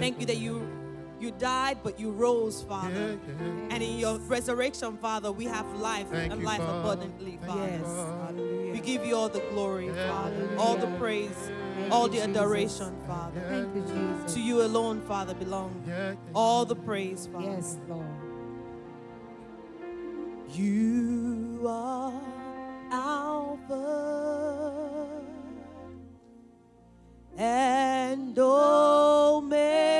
Thank you that you you died, but you rose, Father. And in your resurrection, Father, we have life and life abundantly, Father. Yes. We give you all the glory, Father, all the praise, all the adoration, Father. Thank you, Jesus. To you alone, Father, belong all the praise, Father. Yes, Lord. You are Alpha and oh man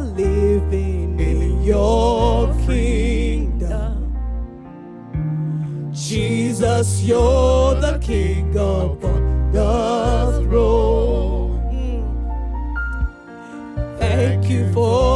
living in your kingdom. Jesus, you're the King upon the throne. Mm. Thank you for.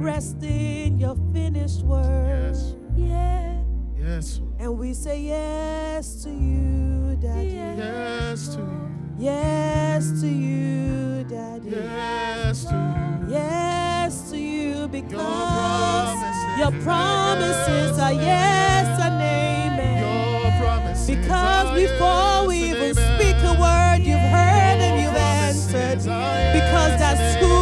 Mm. rest in your finished word. Yes. Yeah. Yes. And we say yes to you, Daddy. Yes to you. Yes to you, Daddy. Yes to you. Yes to you because promises your promises are yes and amen. Your promises Because are before yes we even amen. speak a word, you've heard and Your you've answered. yes Because that's who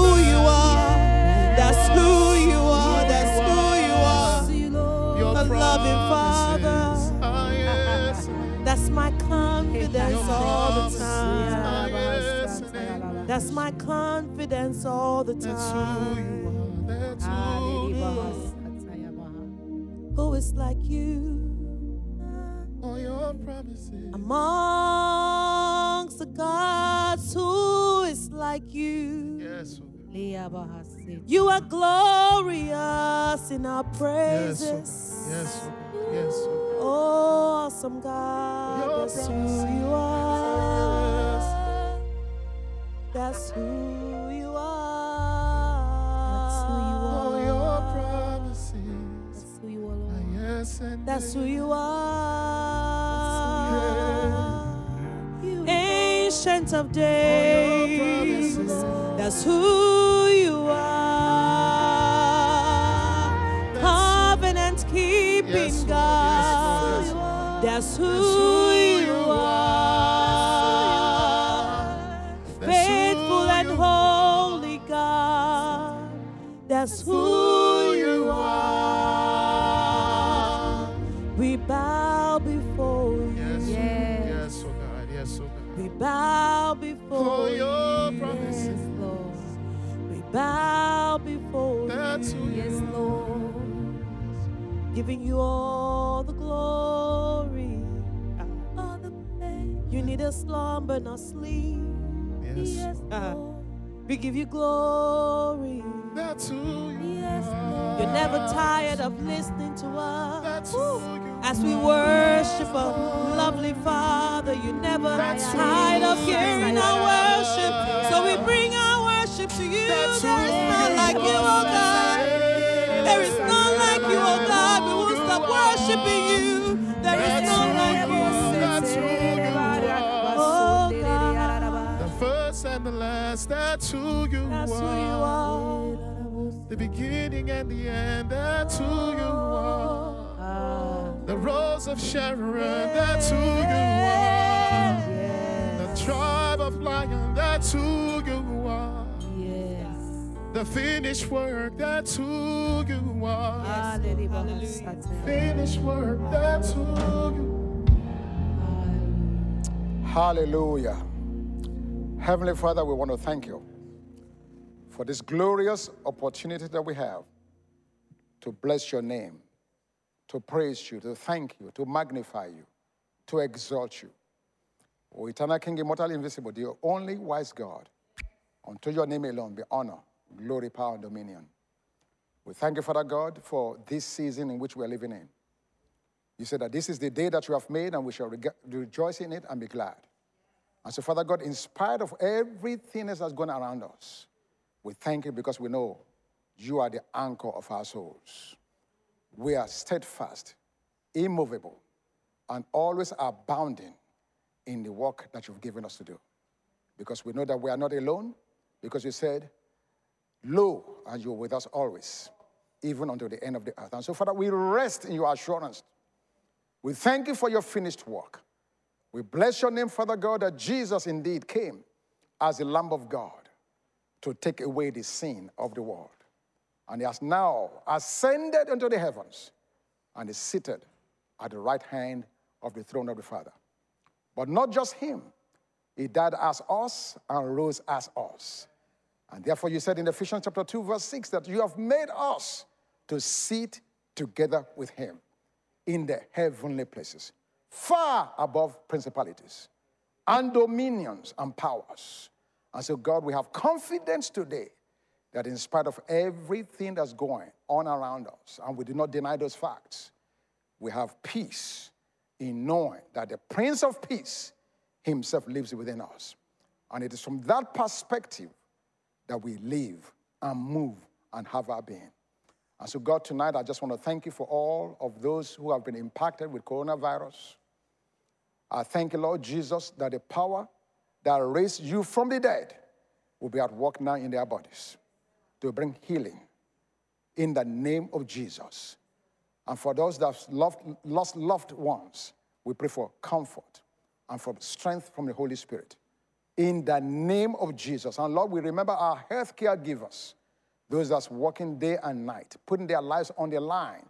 my confidence Your all the time. are yes and amen. That's my confidence all the That's who time. you are. That's who you are. Who is like you All your promises. amongst the gods? Who is like you? Yes. oh You are glorious in our Yes. oh, oh praises. God. Yes. Oh God. Yes. oh God. Oh, awesome God, Your that's who promises. you are. That's who you oh, are. All your promises That's are yes and That's who amen. you are. Ancient of days. That's who you are. That's who who you you are. Faithful and holy God. That's who you are. We bow before you. Yes. oh God. Yes. Oh God. Yes. Oh God. We bow before For your you. promises. We bow before That's who you. you are. Giving you all You need slumber, not sleep. Yes. Uh, we give you glory. That's who you are. You're never tired of listening to us. That's who As we worship a lovely Father, you're never That's tired of you hearing our worship. So we bring our worship to you. That's There is who none like you, oh God. There is none like you, oh God. We won't stop worshiping you. The last, that's who you that's who you are. The beginning and the end, that's who you are. The rose of Sharon, that's who you are. The tribe of lion, that's who you are. The finished work, that's who you are. Finished work, that's who you Hallelujah. Heavenly Father, we want to thank you for this glorious opportunity that we have to bless your name, to praise you, to thank you, to magnify you, to exalt you. O eternal King, immortal, invisible, the only wise God, unto your name alone be honor, glory, power, and dominion. We thank you, Father God, for this season in which we are living in. You said that this is the day that you have made, and we shall rejoice in it and be glad. And so, Father God, in spite of everything that's going around us, we thank you because we know you are the anchor of our souls. We are steadfast, immovable, and always abounding in the work that you've given us to do. Because we know that we are not alone, because you said, Lo, and you're with us always, even until the end of the earth. And so, Father, we rest in your assurance. We thank you for your finished work. We bless your name, Father God, that Jesus indeed came as the Lamb of God to take away the sin of the world. And he has now ascended into the heavens and is seated at the right hand of the throne of the Father. But not just him, he died as us and rose as us. And therefore, you said in Ephesians chapter 2, verse 6, that you have made us to sit together with him in the heavenly places, far above principalities and dominions and powers. And so, God, we have confidence today that in spite of everything that's going on around us, and we do not deny those facts, we have peace in knowing that the Prince of Peace himself lives within us. And it is from that perspective that we live and move and have our being. And so, God, tonight I just want to thank you for all of those who have been impacted with coronavirus. I thank you, Lord Jesus, that the power that raised you from the dead will be at work now in their bodies to bring healing in the name of Jesus. And for those that loved, lost loved ones, we pray for comfort and for strength from the Holy Spirit. In the name of Jesus. And Lord, we remember our healthcare givers, those that's working day and night, putting their lives on the line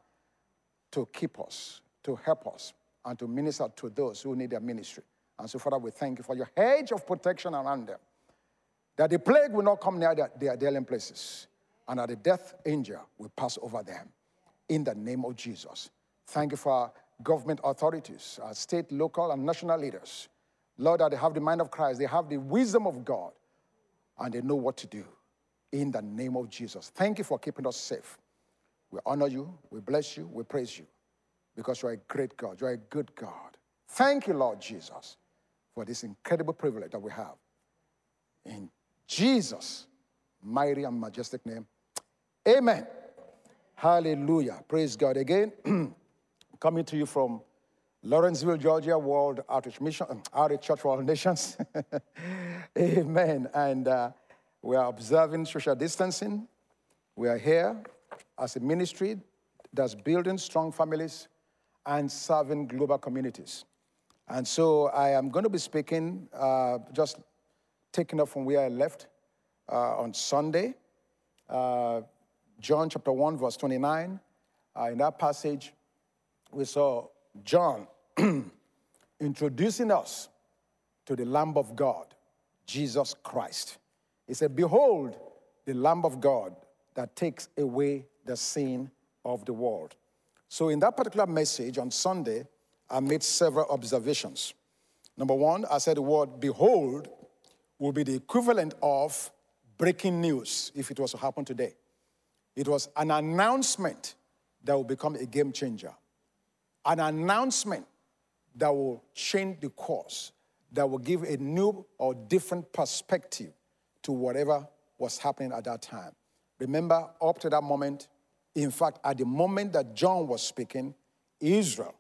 to keep us, to help us, and to minister to those who need their ministry. And so, Father, we thank you for your hedge of protection around them, that the plague will not come near their, their dwelling places, and that the death angel will pass over them. In the name of Jesus. Thank you for our government authorities, our state, local, and national leaders. Lord, that they have the mind of Christ, they have the wisdom of God, and they know what to do in the name of Jesus. Thank you for keeping us safe. We honor you, we bless you, we praise you because you are a great God, you are a good God. Thank you, Lord Jesus, for this incredible privilege that we have. In Jesus' mighty and majestic name, amen. Hallelujah. Praise God again. coming to you from Lawrenceville, Georgia, World Outreach Mission, um, Outreach Church for All Nations. Amen. And uh, we are observing social distancing. We are here as a ministry that's building strong families and serving global communities. And so I am going to be speaking, uh, just taking up from where I left uh, on Sunday, uh, John chapter 1, verse 29. Uh, in that passage, we saw John introducing us to the Lamb of God, Jesus Christ. He said, Behold, the Lamb of God that takes away the sin of the world. So, in that particular message on Sunday, I made several observations. Number one, I said the word behold will be the equivalent of breaking news if it was to happen today. It was an announcement that will become a game changer an announcement that will change the course, that will give a new or different perspective to whatever was happening at that time. Remember, up to that moment, in fact, at the moment that John was speaking, Israel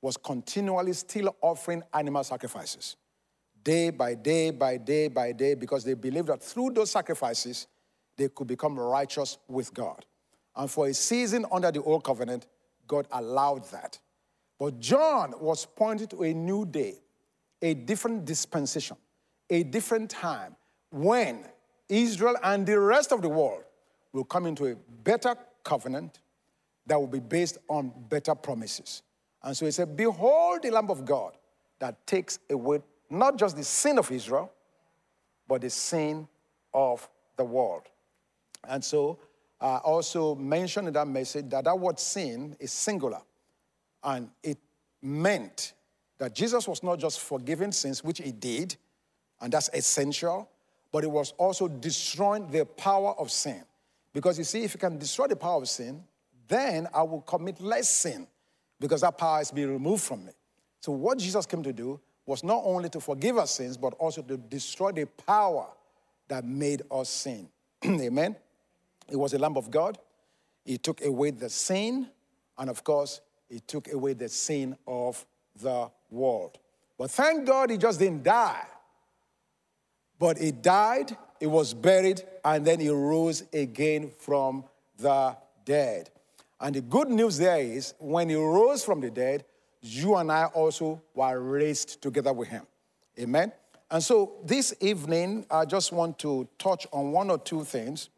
was continually still offering animal sacrifices, day by day by day by day, because they believed that through those sacrifices, they could become righteous with God. And for a season under the old covenant, God allowed that. But John was pointing to a new day, a different dispensation, a different time when Israel and the rest of the world will come into a better covenant that will be based on better promises. And so he said, Behold the Lamb of God that takes away not just the sin of Israel, but the sin of the world. And so I also mentioned in that message that that word sin is singular. And it meant that Jesus was not just forgiving sins, which he did, and that's essential, but it was also destroying the power of sin. Because you see, if you can destroy the power of sin, then I will commit less sin because that power is being removed from me. So, what Jesus came to do was not only to forgive our sins, but also to destroy the power that made us sin. Amen. It was the Lamb of God. He took away the sin, and of course, he took away the sin of the world. But thank God he just didn't die. But he died, he was buried, and then he rose again from the dead. And the good news there is when he rose from the dead, you and I also were raised together with him. Amen. And so this evening, I just want to touch on one or two things,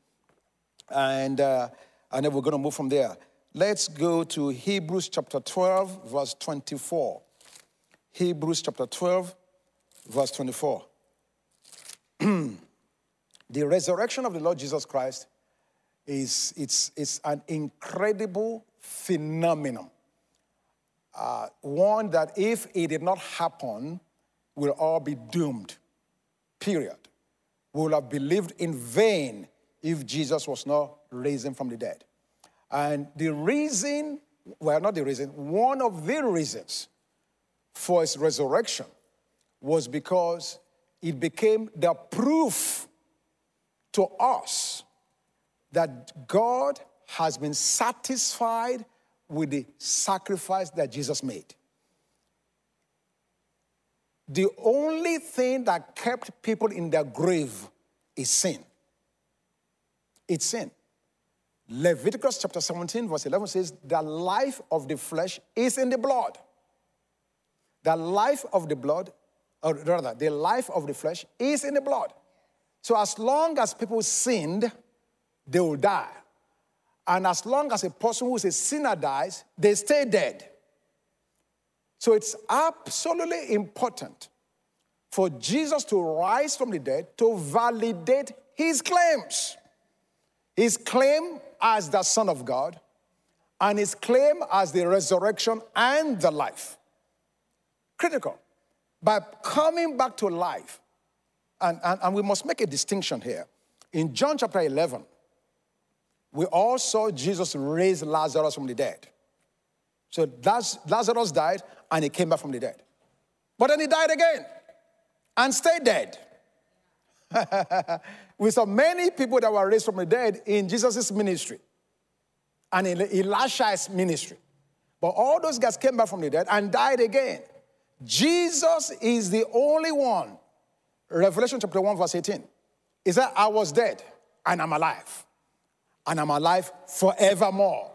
and, uh, and then we're going to move from there. Let's go to Hebrews chapter 12, verse 24. Hebrews chapter 12, verse 24. the resurrection of the Lord Jesus Christ is it's, it's an incredible phenomenon. Uh, one that if it did not happen, we'll all be doomed. Period. We will have believed in vain if Jesus was not raised from the dead. And the reason, well, not the reason, one of the reasons for his resurrection was because it became the proof to us that God has been satisfied with the sacrifice that Jesus made. The only thing that kept people in their grave is sin. It's sin. Leviticus chapter 17, verse 11 says, The life of the flesh is in the blood. The life of the blood, or rather, the life of the flesh is in the blood. So as long as people sinned, they will die. And as long as a person who is a sinner dies, they stay dead. So it's absolutely important for Jesus to rise from the dead to validate his claims. His claim as the Son of God, and his claim as the resurrection and the life critical. By coming back to life, and, and, and we must make a distinction here. In John chapter 11, we all saw Jesus raise Lazarus from the dead. So Lazarus died and he came back from the dead. But then he died again and stayed dead. we saw many people that were raised from the dead in Jesus' ministry and in Elisha's ministry. But all those guys came back from the dead and died again. Jesus is the only one. Revelation chapter 1, verse 18. He said, I was dead and I'm alive. And I'm alive forevermore.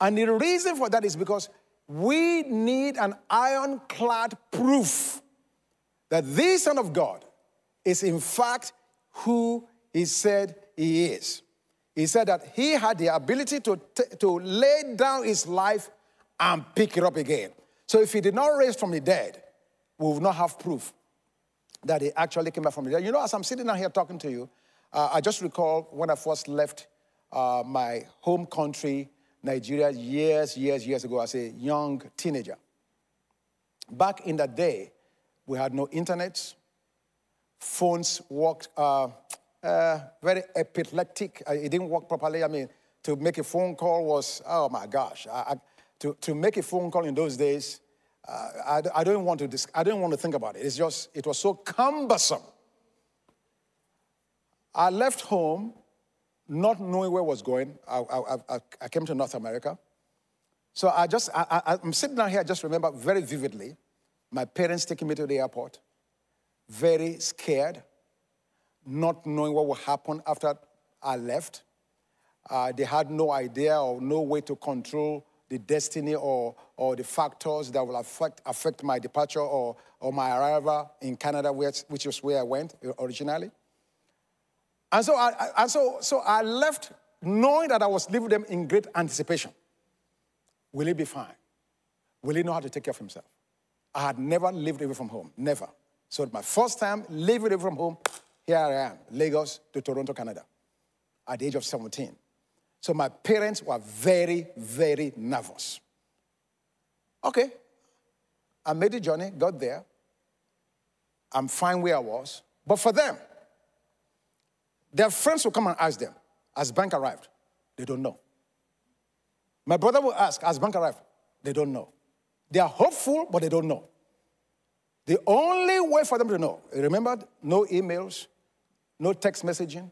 And the reason for that is because we need an ironclad proof that this Son of God is, in fact, who he said he is. He said that he had the ability to, t- to lay down his life and pick it up again. So if he did not raise from the dead, we would not have proof that he actually came back from dead. You know, as I'm sitting down here talking to you, uh, I just recall when I first left uh, my home country, Nigeria, years, years, years ago as a young teenager. Back in that day, we had no internet. Phones worked uh, uh very epileptic. Uh, it didn't work properly. I mean, to make a phone call was, oh my gosh. I, I, to, to make a phone call in those days, I, I, don't want to I don't want to think about it. It's just, it was so cumbersome. I left home not knowing where I was going. I, I, I came to North America. So I just, I, am sitting down here, I just remember very vividly my parents taking me to the airport, very scared, not knowing what would happen after I left. Uh, they had no idea or no way to control the destiny or, or the factors that will affect, affect my departure or, or my arrival in Canada, which, which is where I went originally. And so I, and so, so I left knowing that I was leaving them in great anticipation. Will he be fine? Will he know how to take care of himself? I had never lived away from home, never. So my first time living away from home, here I am, Lagos to Toronto, Canada, at the age of 17. So my parents were very, very nervous. Okay, I made the journey, got there. I'm fine where I was. But for them, their friends will come and ask them, as bank arrived? They don't know. My brother will ask, as bank arrived? They don't know. They are hopeful, but they don't know. The only way for them to know, remember, no emails, no text messaging,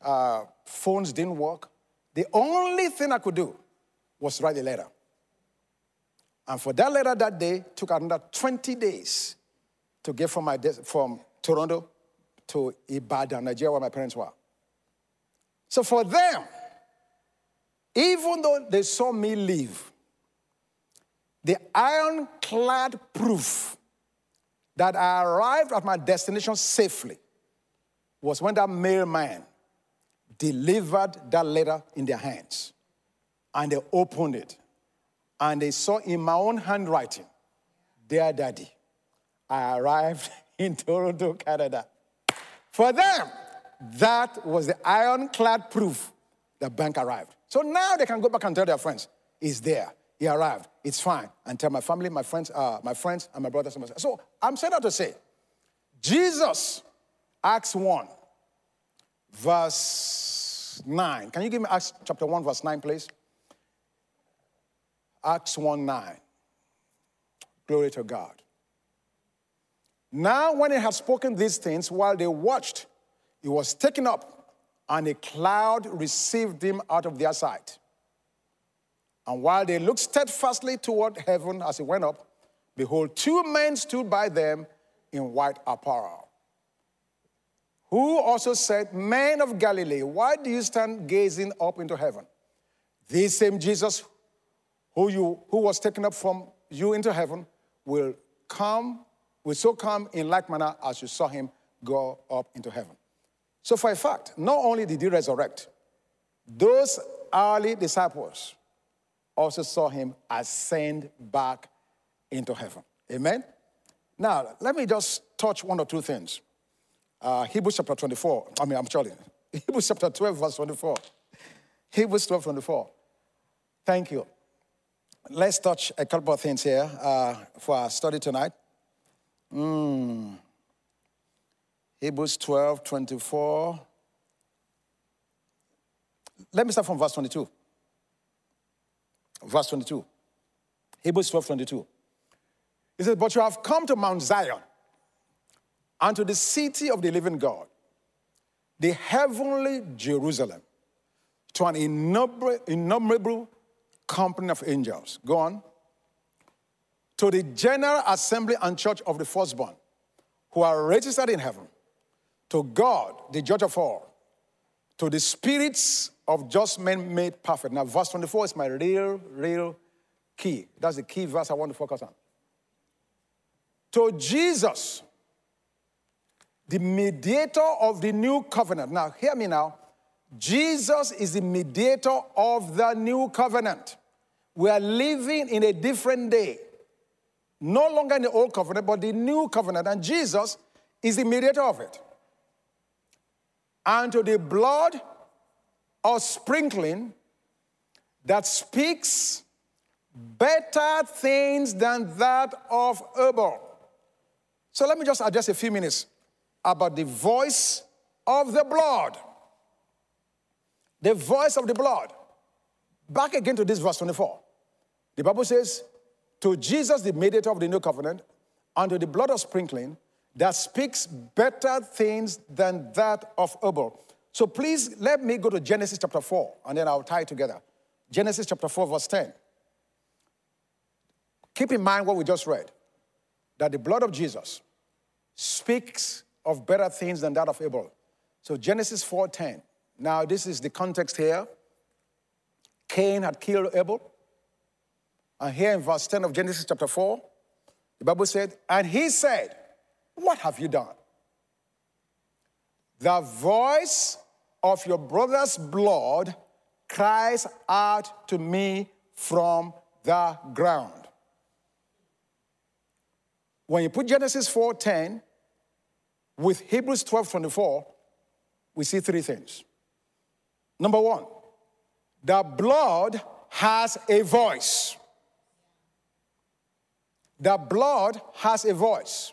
uh, phones didn't work. The only thing I could do was write a letter. And for that letter that day, took another 20 days to get from, my de- from Toronto to Ibadan, Nigeria, where my parents were. So for them, even though they saw me leave, the ironclad proof that I arrived at my destination safely was when that mailman delivered that letter in their hands. And they opened it. And they saw in my own handwriting, Dear Daddy, I arrived in Toronto, Canada. For them, that was the ironclad proof the bank arrived. So now they can go back and tell their friends, He's there. He arrived. It's fine. And tell my family, my friends, uh, my friends, and my brothers and my sisters. So I'm saying that to say, Jesus, Acts 1, verse 9. Can you give me Acts chapter 1, verse 9, please? Acts 1 9. Glory to God. Now, when he had spoken these things, while they watched, he was taken up, and a cloud received him out of their sight. And while they looked steadfastly toward heaven as he went up, behold, two men stood by them in white apparel who also said, Men of Galilee, why do you stand gazing up into heaven? This same Jesus who, you, who was taken up from you into heaven will come, will so come in like manner as you saw him go up into heaven. So, for a fact, not only did he resurrect, those early disciples also saw him ascend back into heaven. Amen? Now, let me just touch one or two things. Uh, Hebrews chapter 24. I mean, I'm sorry. Hebrews chapter 12, verse 24. Hebrews 12, 24. Thank you. Let's touch a couple of things here uh, for our study tonight. Mm. Hebrews 12, 24. Let me start from verse 22. Verse 22. Hebrews 12, 22. He says, But you have come to Mount Zion and to the city of the living God, the heavenly Jerusalem, to an innumerable company of angels. Go on. To the general assembly and church of the firstborn, who are registered in heaven, to God, the judge of all, to the spirits of just men made perfect. Now, verse 24 is my real, real key. That's the key verse I want to focus on. To Jesus, the mediator of the new covenant. Now, hear me now. Jesus is the mediator of the new covenant. We are living in a different day. No longer in the old covenant, but the new covenant. And Jesus is the mediator of it. And to the blood of sprinkling that speaks better things than that of Abel. So let me just address a few minutes about the voice of the blood. The voice of the blood. Back again to this verse 24. The Bible says, To Jesus, the mediator of the new covenant, unto the blood of sprinkling, that speaks better things than that of Abel. So please let me go to Genesis chapter 4, and then I'll tie it together. Genesis chapter 4, verse 10. Keep in mind what we just read that the blood of Jesus speaks of better things than that of Abel. So Genesis 4:10. Now this is the context here. Cain had killed Abel. And here in verse 10 of Genesis chapter 4, the Bible said, And he said, What have you done? The voice of your brother's blood cries out to me from the ground. When you put Genesis 4:10 with Hebrews 12 24, we see three things. Number one, the blood has a voice. The blood has a voice.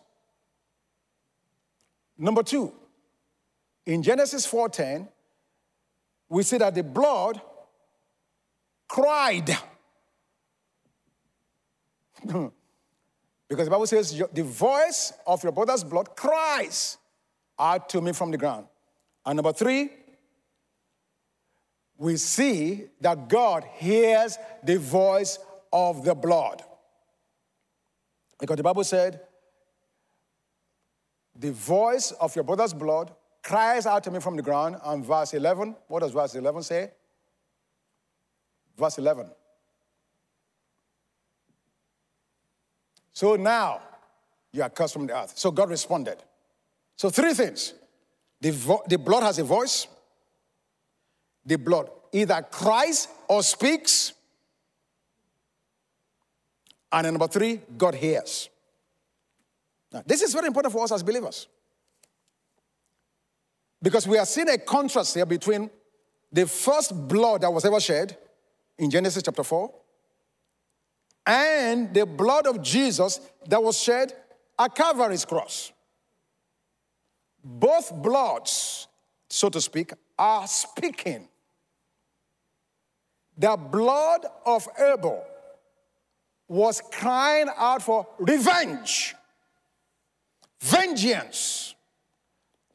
Number two, in Genesis 4:10, we see that the blood cried. Hmm. Because the Bible says, the voice of your brother's blood cries out to me from the ground. And number three, we see that God hears the voice of the blood. Because the Bible said, the voice of your brother's blood cries out to me from the ground. And verse 11, what does verse 11 say? Verse 11. So now you are cursed from the earth. So God responded. So, three things the, vo- the blood has a voice, the blood either cries or speaks. And number three, God hears. Now, this is very important for us as believers. Because we are seeing a contrast here between the first blood that was ever shed in Genesis chapter 4 and the blood of Jesus that was shed at Calvary's cross. Both bloods, so to speak, are speaking the blood of Abel was crying out for revenge, vengeance,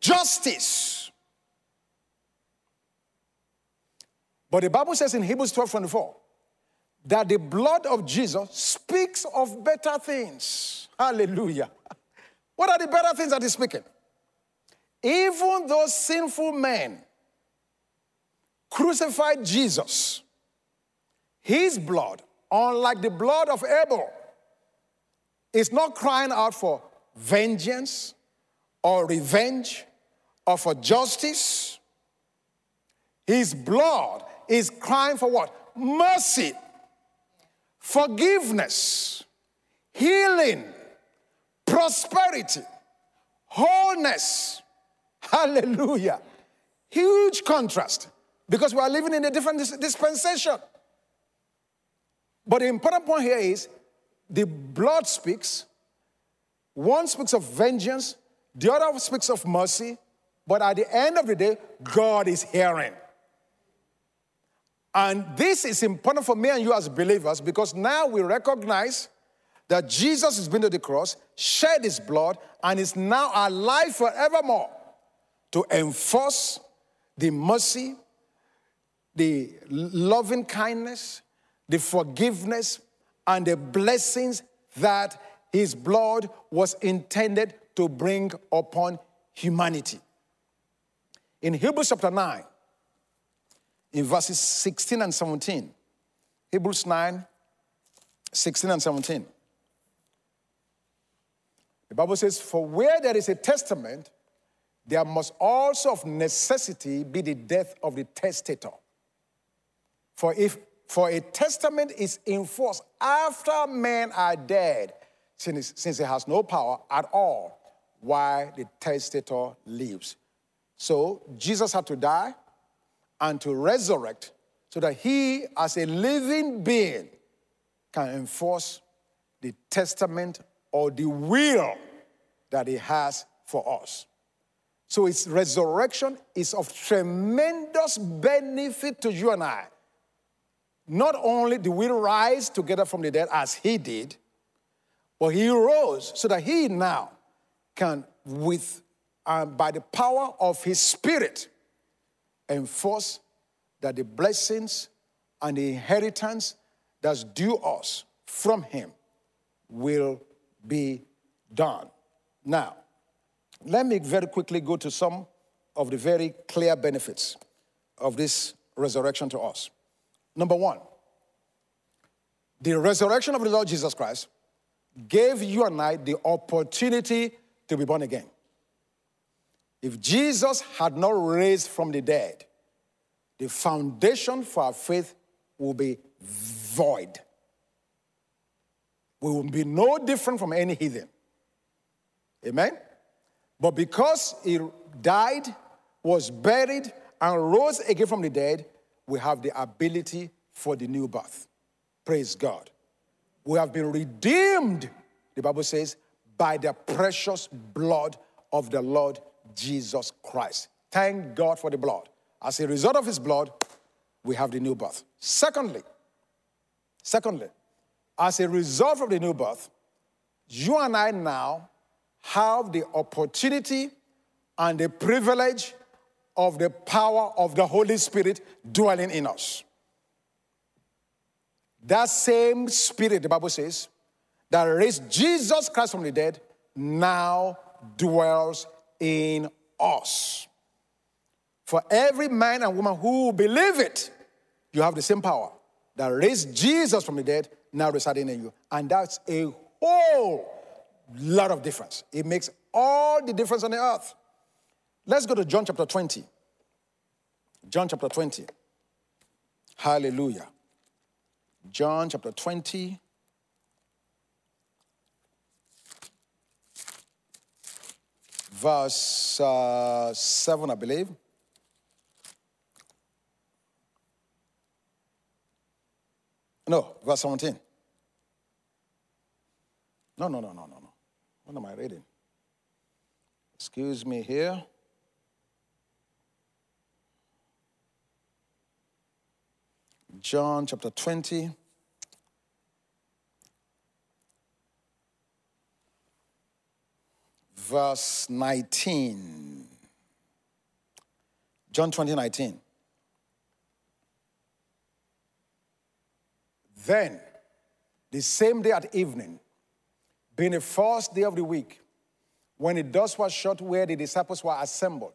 justice. But the Bible says in Hebrews 12 24 that the blood of Jesus speaks of better things. Hallelujah. What are the better things that he's speaking? Even those sinful men crucified Jesus his blood, unlike the blood of Abel, is not crying out for vengeance or revenge or for justice. His blood is crying for what? Mercy, forgiveness, healing, prosperity, wholeness. Hallelujah. Huge contrast because we are living in a different dispensation. But the important point here is the blood speaks. One speaks of vengeance, the other speaks of mercy, but at the end of the day, God is hearing. And this is important for me and you as believers because now we recognize that Jesus has been to the cross, shed his blood, and is now alive forevermore to enforce the mercy, the loving kindness, the forgiveness and the blessings that his blood was intended to bring upon humanity. In Hebrews chapter 9, in verses 16 and 17, Hebrews 9, 16 and 17. The Bible says, For where there is a testament, there must also of necessity be the death of the testator. For if for a testament is enforced after men are dead, since, since it has no power at all while the testator lives. So Jesus had to die and to resurrect so that he, as a living being, can enforce the testament or the will that he has for us. So his resurrection is of tremendous benefit to you and I not only did we rise together from the dead as he did, but he rose so that he now can, with uh, by the power of his spirit, enforce that the blessings and the inheritance that's due us from him will be done. Now, let me very quickly go to some of the very clear benefits of this resurrection to us. Number one, the resurrection of the Lord Jesus Christ gave you and I the opportunity to be born again. If Jesus had not raised from the dead, the foundation for our faith will be void. We will be no different from any heathen. Amen? But because he died, was buried, and rose again from the dead, we have the ability for the new birth. Praise God. We have been redeemed, the Bible says, by the precious blood of the Lord Jesus Christ. Thank God for the blood. As a result of his blood, we have the new birth. Secondly, secondly, as a result of the new birth, you and I now have the opportunity and the privilege of the power of the Holy Spirit dwelling in us. That same spirit, the Bible says, that raised Jesus Christ from the dead now dwells in us. For every man and woman who believe it, you have the same power that raised Jesus from the dead now residing in you. And that's a whole lot of difference. It makes all the difference on the earth. Let's go to John chapter 20. John chapter 20. Hallelujah. John chapter 20. Verse uh, 7, I believe. No, verse 17. No, no, no, no, no, no. What am I reading? Excuse me here. John chapter 20. Verse 19. John 20, 19. Then, the same day at evening, being the first day of the week, when the dust was shut where the disciples were assembled,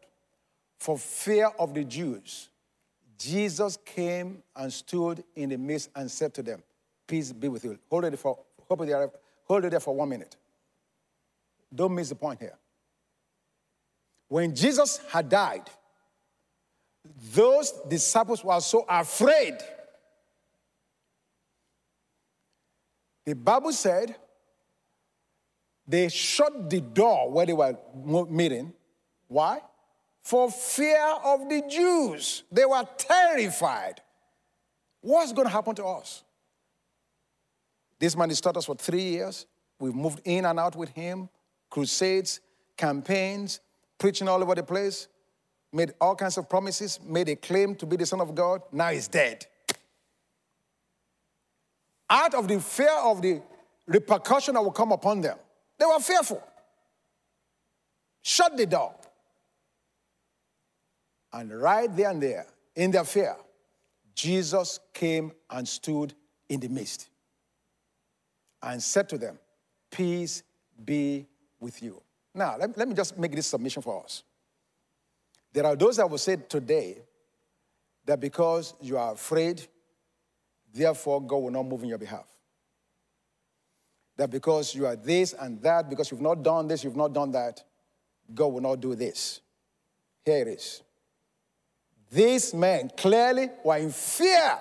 for fear of the Jews, Jesus came and stood in the midst and said to them, Peace be with you. Hold it for, hold it there, hold it there for one minute. Don't miss the point here. When Jesus had died, those disciples were so afraid. The Bible said they shut the door where they were meeting. Why? for fear of the Jews. They were terrified. What's going to happen to us? This man has taught us for three years. We've moved in and out with him, crusades, campaigns, preaching all over the place, made all kinds of promises, made a claim to be the Son of God. Now he's dead. Out of the fear of the repercussion that will come upon them, they were fearful. Shut the door. And right there and there, in their fear, Jesus came and stood in the midst and said to them, Peace be with you. Now, let, let me just make this submission for us. There are those that will say today that because you are afraid, therefore God will not move in your behalf. That because you are this and that, because you've not done this, you've not done that, God will not do this. Here it is. These men clearly were in fear.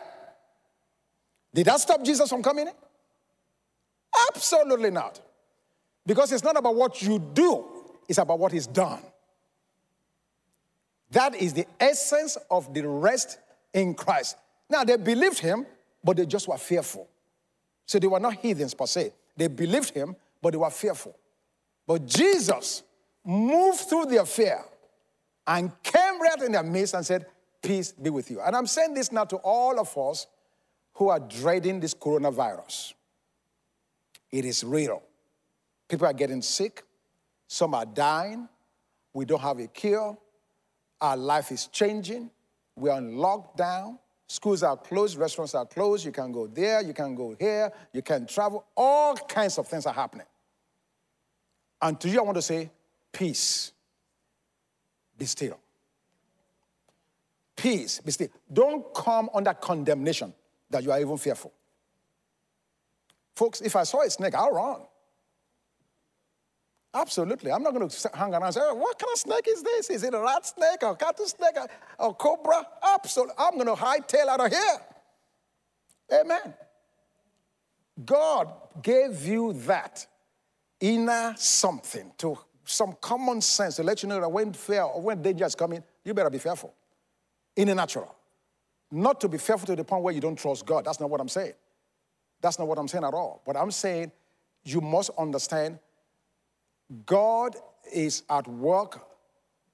Did that stop Jesus from coming in? Absolutely not. Because it's not about what you do, it's about what is done. That is the essence of the rest in Christ. Now, they believed him, but they just were fearful. So they were not heathens per se. They believed him, but they were fearful. But Jesus moved through their fear and came right in their midst and said, Peace be with you. And I'm saying this now to all of us who are dreading this coronavirus. It is real. People are getting sick, some are dying. We don't have a cure. Our life is changing. We're on lockdown. Schools are closed, restaurants are closed. You can go there, you can go here, you can travel. All kinds of things are happening. And to you, I want to say, peace. Be still peace, be still. Don't come under condemnation that you are even fearful. Folks, if I saw a snake, I'll run. Absolutely. I'm not going to hang around and say, oh, what kind of snake is this? Is it a rat snake or a cat snake or a cobra? Absolutely. I'm going to hightail out of here. Amen. God gave you that inner something to some common sense to let you know that when fear or when danger is coming, you better be fearful in the natural. Not to be fearful to the point where you don't trust God. That's not what I'm saying. That's not what I'm saying at all. But I'm saying you must understand God is at work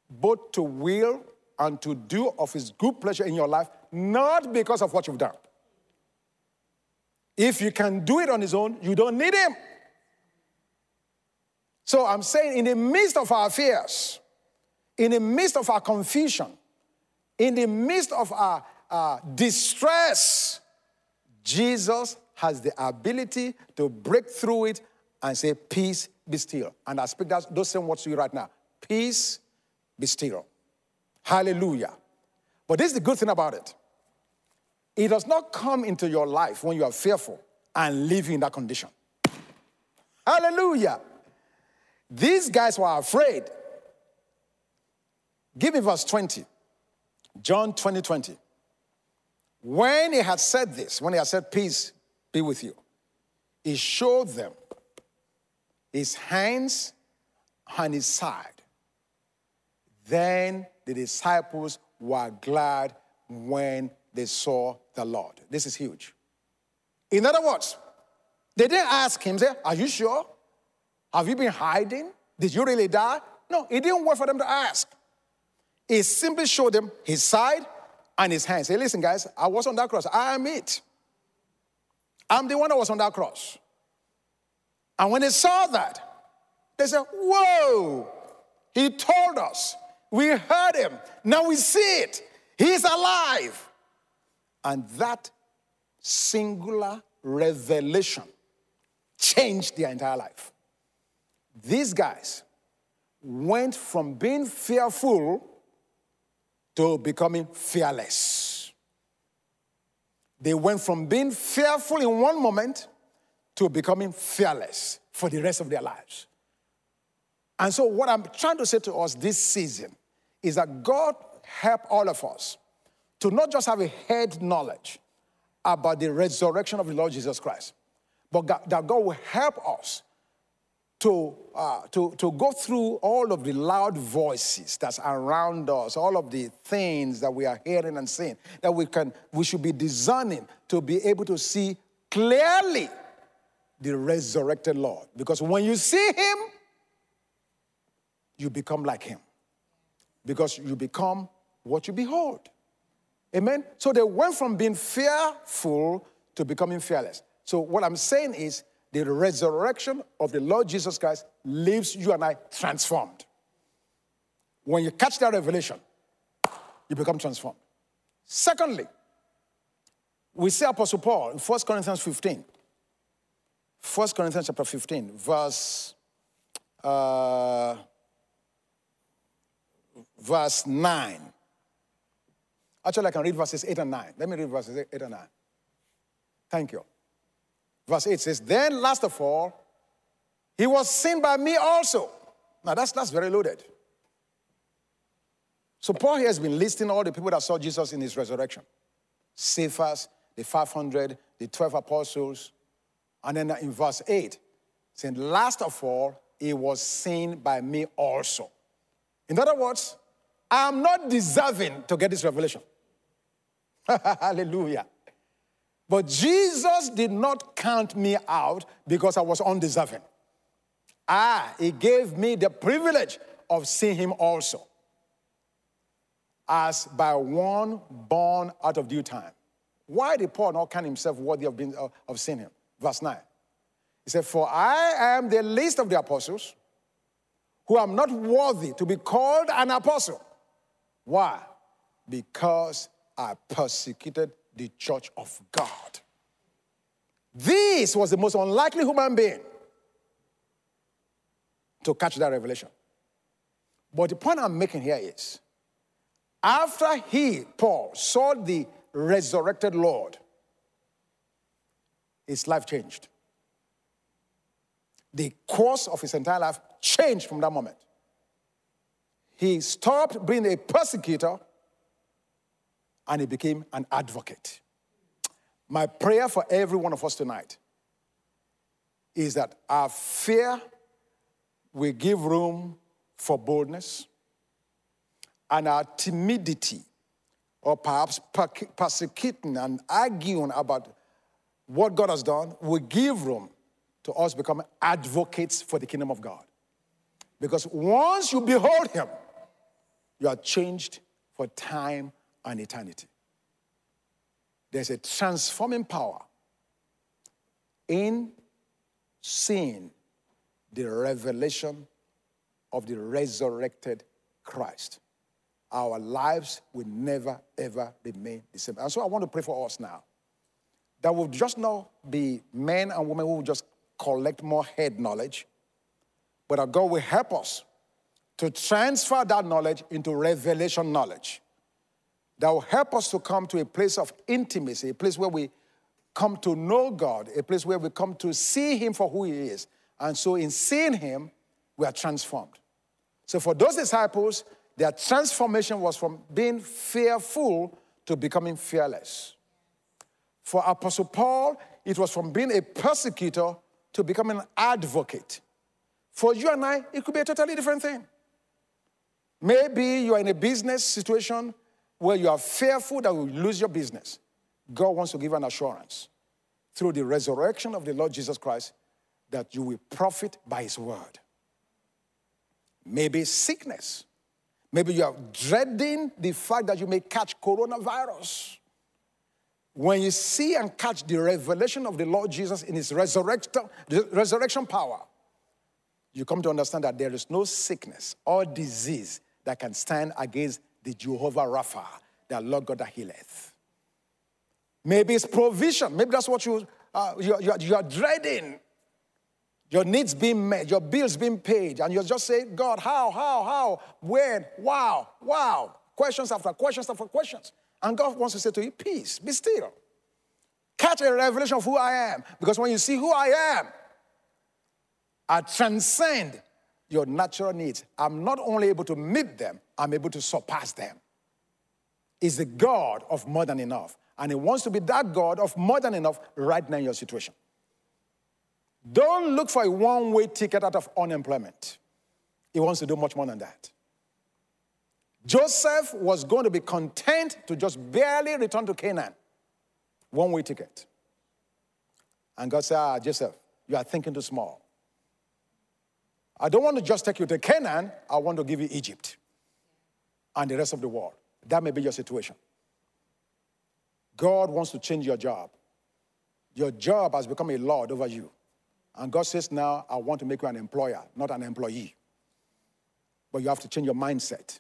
both to will and to do of his good pleasure in your life, not because of what you've done. If you can do it on his own, you don't need him. So I'm saying, in the midst of our fears, in the midst of our confusion, in the midst of our uh, distress, Jesus has the ability to break through it and say, Peace, be still. And I speak that, those same words to you right now. Peace, be still. Hallelujah. But this is the good thing about it. It does not come into your life when you are fearful and live in that condition. Hallelujah. These guys were afraid. Give me verse 20. John 20 20. When he had said this, when he had said, Peace be with you, he showed them his hands and his side. Then the disciples were glad when they saw the Lord. This is huge. In other words, they didn't ask him, say, Are you sure? Have you been hiding? Did you really die? No, it didn't wait for them to ask. He simply showed them his side and his hands. Say, listen, guys, I was on that cross. I am it. I'm the one that was on that cross. And when they saw that, they said, Whoa, he told us. We heard him. Now we see it. He's alive. And that singular revelation changed their entire life. These guys went from being fearful to becoming fearless. They went from being fearful in one moment to becoming fearless for the rest of their lives. And so, what I'm trying to say to us this season is that God help all of us to not just have a head knowledge about the resurrection of the Lord Jesus Christ, but that God will help us to, uh, to, to go through all of the loud voices that's around us, all of the things that we are hearing and seeing, that we can we should be discerning to be able to see clearly the resurrected Lord. Because when you see him, you become like him. Because you become what you behold. Amen. So they went from being fearful to becoming fearless. So what I'm saying is the resurrection of the Lord Jesus Christ leaves you and I transformed. When you catch that revelation, you become transformed. Secondly, we see Apostle Paul in 1 Corinthians 15. 1 Corinthians chapter 15, verse, uh, verse 9. Actually, I can read verses 8 and 9. Let me read verses 8 and 9. Thank you. Verse 8 says, Then last of all, he was seen by me also. Now that's, that's very loaded. So Paul here has been listing all the people that saw Jesus in his resurrection. Cephas, the 500, the 12 apostles. And then in verse 8, saying, Last of all, he was seen by me also. In other words, I am not deserving to get this revelation. Hallelujah. But Jesus did not count me out because I was undeserving. Ah, he gave me the privilege of seeing him also. As by one born out of due time. Why did Paul not count himself worthy of, being, of seeing him? Verse 9. He said, For I am the least of the apostles who am not worthy to be called an apostle. Why? Because I persecuted the church of God. This was the most unlikely human being to catch that revelation. But the point I'm making here is after he, Paul, saw the resurrected Lord, his life changed. The course of his entire life changed from that moment. He stopped being a persecutor and he became an advocate. My prayer for every one of us tonight is that our fear will give room for boldness and our timidity or perhaps persecuting and arguing about what God has done will give room to us become advocates for the kingdom of God. Because once you behold him, you are changed for time and eternity. There's a transforming power in seeing the revelation of the resurrected Christ. Our lives will never, ever remain the same. And so I want to pray for us now that will just not be men and women who will just collect more head knowledge, but that God will help us to transfer that knowledge into revelation knowledge that will help us to come to a place of intimacy, a place where we come to know God, a place where we come to see Him for who He is. And so, in seeing Him, we are transformed. So, for those disciples, their transformation was from being fearful to becoming fearless. For Apostle Paul, it was from being a persecutor to becoming an advocate. For you and I, it could be a totally different thing. Maybe you are in a business situation where you are fearful that you will lose your business. God wants to give an assurance through the resurrection of the Lord Jesus Christ that you will profit by his word. Maybe sickness. Maybe you are dreading the fact that you may catch coronavirus. When you see and catch the revelation of the Lord Jesus in his resurrection, power, you come to understand that there is no sickness or disease that can stand against the Jehovah Rapha, the Lord God that healeth. Maybe it's provision. Maybe that's what you, uh, you, you, you are dreading. Your needs being met, your bills being paid, and you're just saying, God, how, how, how, when, wow, wow. Questions after questions after questions. And God wants to say to you, peace, be still. Catch a revelation of who I am. Because when you see who I am, I transcend your natural needs. I'm not only able to meet them, I'm able to surpass them. Is the God of more than enough. And He wants to be that God of more than enough right now in your situation. Don't look for a one way ticket out of unemployment. He wants to do much more than that. Joseph was going to be content to just barely return to Canaan. One way ticket. And God said, Ah, Joseph, you are thinking too small. I don't want to just take you to Canaan, I want to give you Egypt and the rest of the world. That may be your situation. God wants to change your job. Your job has become a lord over you. And God says, Now I want to make you an employer, not an employee. But you have to change your mindset.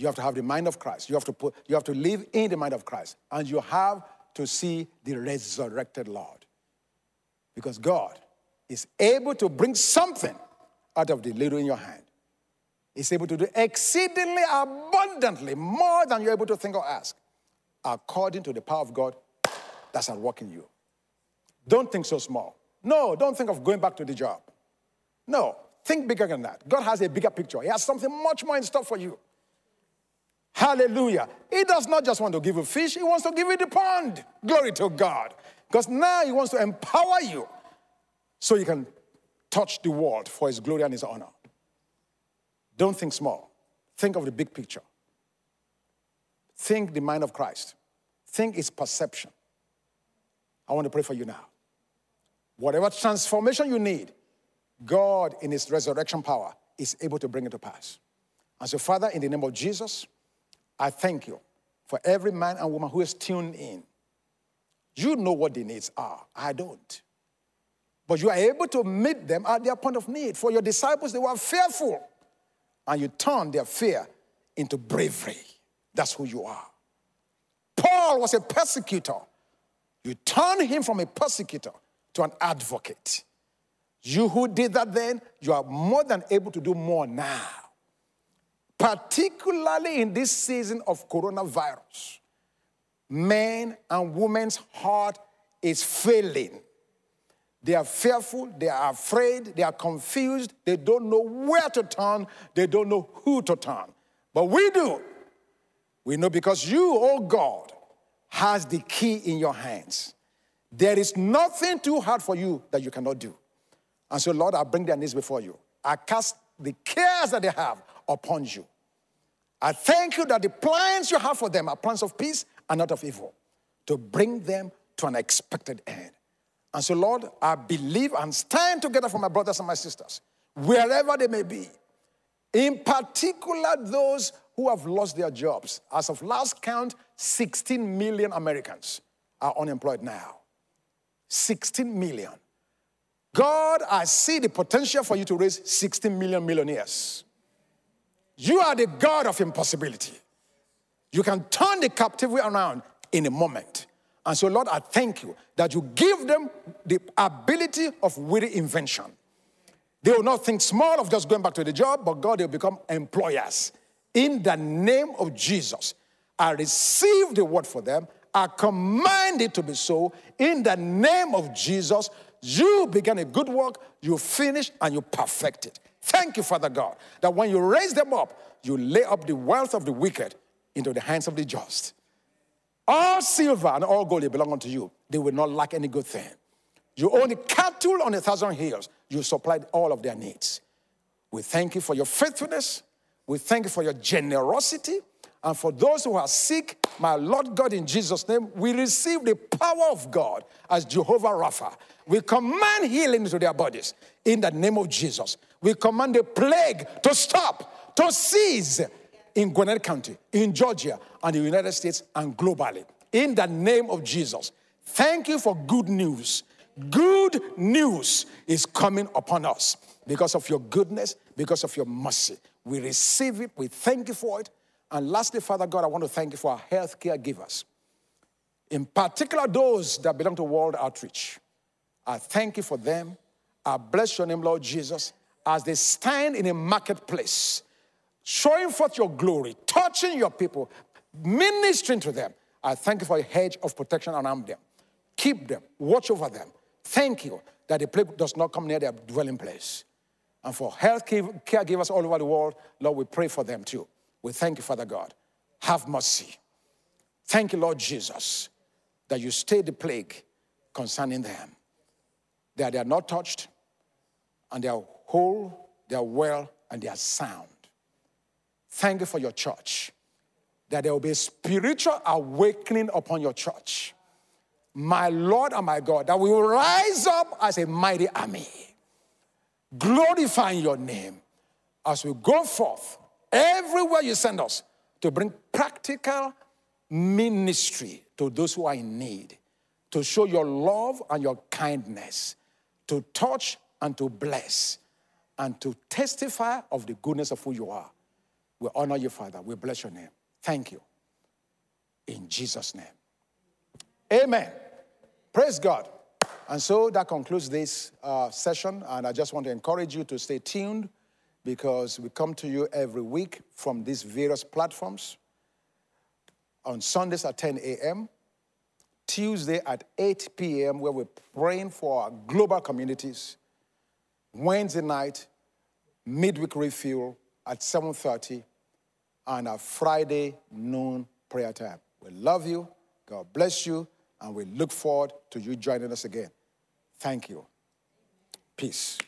You have to have the mind of Christ. You have to, put, you have to live in the mind of Christ. And you have to see the resurrected Lord. Because God is able to bring something out of the little in your hand He's able to do exceedingly abundantly more than you're able to think or ask, according to the power of God that's at work in you. Don't think so small. No, don't think of going back to the job. No, think bigger than that. God has a bigger picture, He has something much more in store for you. Hallelujah. He does not just want to give you fish, He wants to give you the pond. Glory to God. Because now He wants to empower you so you can touch the world for His glory and His honor. Don't think small. Think of the big picture. Think the mind of Christ. Think his perception. I want to pray for you now. Whatever transformation you need, God, in His resurrection power, is able to bring it to pass. And so, Father, in the name of Jesus, I thank you for every man and woman who is tuned in. You know what the needs are. I don't. But you are able to meet them at their point of need. For your disciples, they were fearful and you turn their fear into bravery. That's who you are. Paul was a persecutor. You turn him from a persecutor to an advocate. You who did that then, you are more than able to do more now. Particularly in this season of coronavirus, men and women's heart is failing they are fearful, they are afraid, they are confused, they don't know where to turn, they don't know who to turn. But we do. We know because you, oh God, has the key in your hands. There is nothing too hard for you that you cannot do. And so, Lord, I bring their needs before you. I cast the cares that they have upon you. I thank you that the plans you have for them are plans of peace and not of evil, to bring them to an expected end. And so, Lord, I believe and stand together for my brothers and my sisters, wherever they may be. In particular, those who have lost their jobs. As of last count, 16 million Americans are unemployed now. 16 million. God, I see the potential for you to raise 16 million millionaires. You are the God of impossibility. You can turn the captivity around in a moment. And so, Lord, I thank you that you give them the ability of witty invention. They will not think small of just going back to the job, but God, they'll become employers. In the name of Jesus, I receive the word for them. I command it to be so. In the name of Jesus, you began a good work, you finish, and you perfect it. Thank you, Father God, that when you raise them up, you lay up the wealth of the wicked into the hands of the just. All silver and all gold they belong unto you. They will not lack any good thing. You own the cattle on a thousand hills. You supplied all of their needs. We thank you for your faithfulness. We thank you for your generosity. And for those who are sick, my Lord God, in Jesus' name, we receive the power of God as Jehovah Rapha. We command healing to their bodies in the name of Jesus. We command the plague to stop, to cease in Gwinnett County, in Georgia, and the United States, and globally. In the name of Jesus. Thank you for good news. Good news is coming upon us because of your goodness, because of your mercy. We receive it, we thank you for it. And lastly, Father God, I want to thank you for our healthcare givers, in particular those that belong to World Outreach. I thank you for them. I bless your name, Lord Jesus, as they stand in a marketplace showing forth your glory, touching your people, ministering to them. I thank you for a hedge of protection around them. Keep them, watch over them. Thank you that the plague does not come near their dwelling place. And for health caregivers all over the world, Lord, we pray for them too. We thank you, Father God. Have mercy. Thank you, Lord Jesus, that you stay the plague concerning them. That they are not touched, and they are whole, they are well, and they are sound. Thank you for your church. That there will be a spiritual awakening upon your church. My Lord and my God, that we will rise up as a mighty army, glorifying your name as we go forth everywhere you send us to bring practical ministry to those who are in need, to show your love and your kindness, to touch and to bless, and to testify of the goodness of who you are. We honor you, Father. We bless your name. Thank you. In Jesus' name. Amen. Praise God. And so that concludes this uh, session. And I just want to encourage you to stay tuned because we come to you every week from these various platforms. On Sundays at 10 a.m., Tuesday at 8 p.m., where we're praying for our global communities. Wednesday night, midweek refuel at 7:30 and our Friday noon prayer time. We love you. God bless you. And we look forward to you joining us again. Thank you. Peace.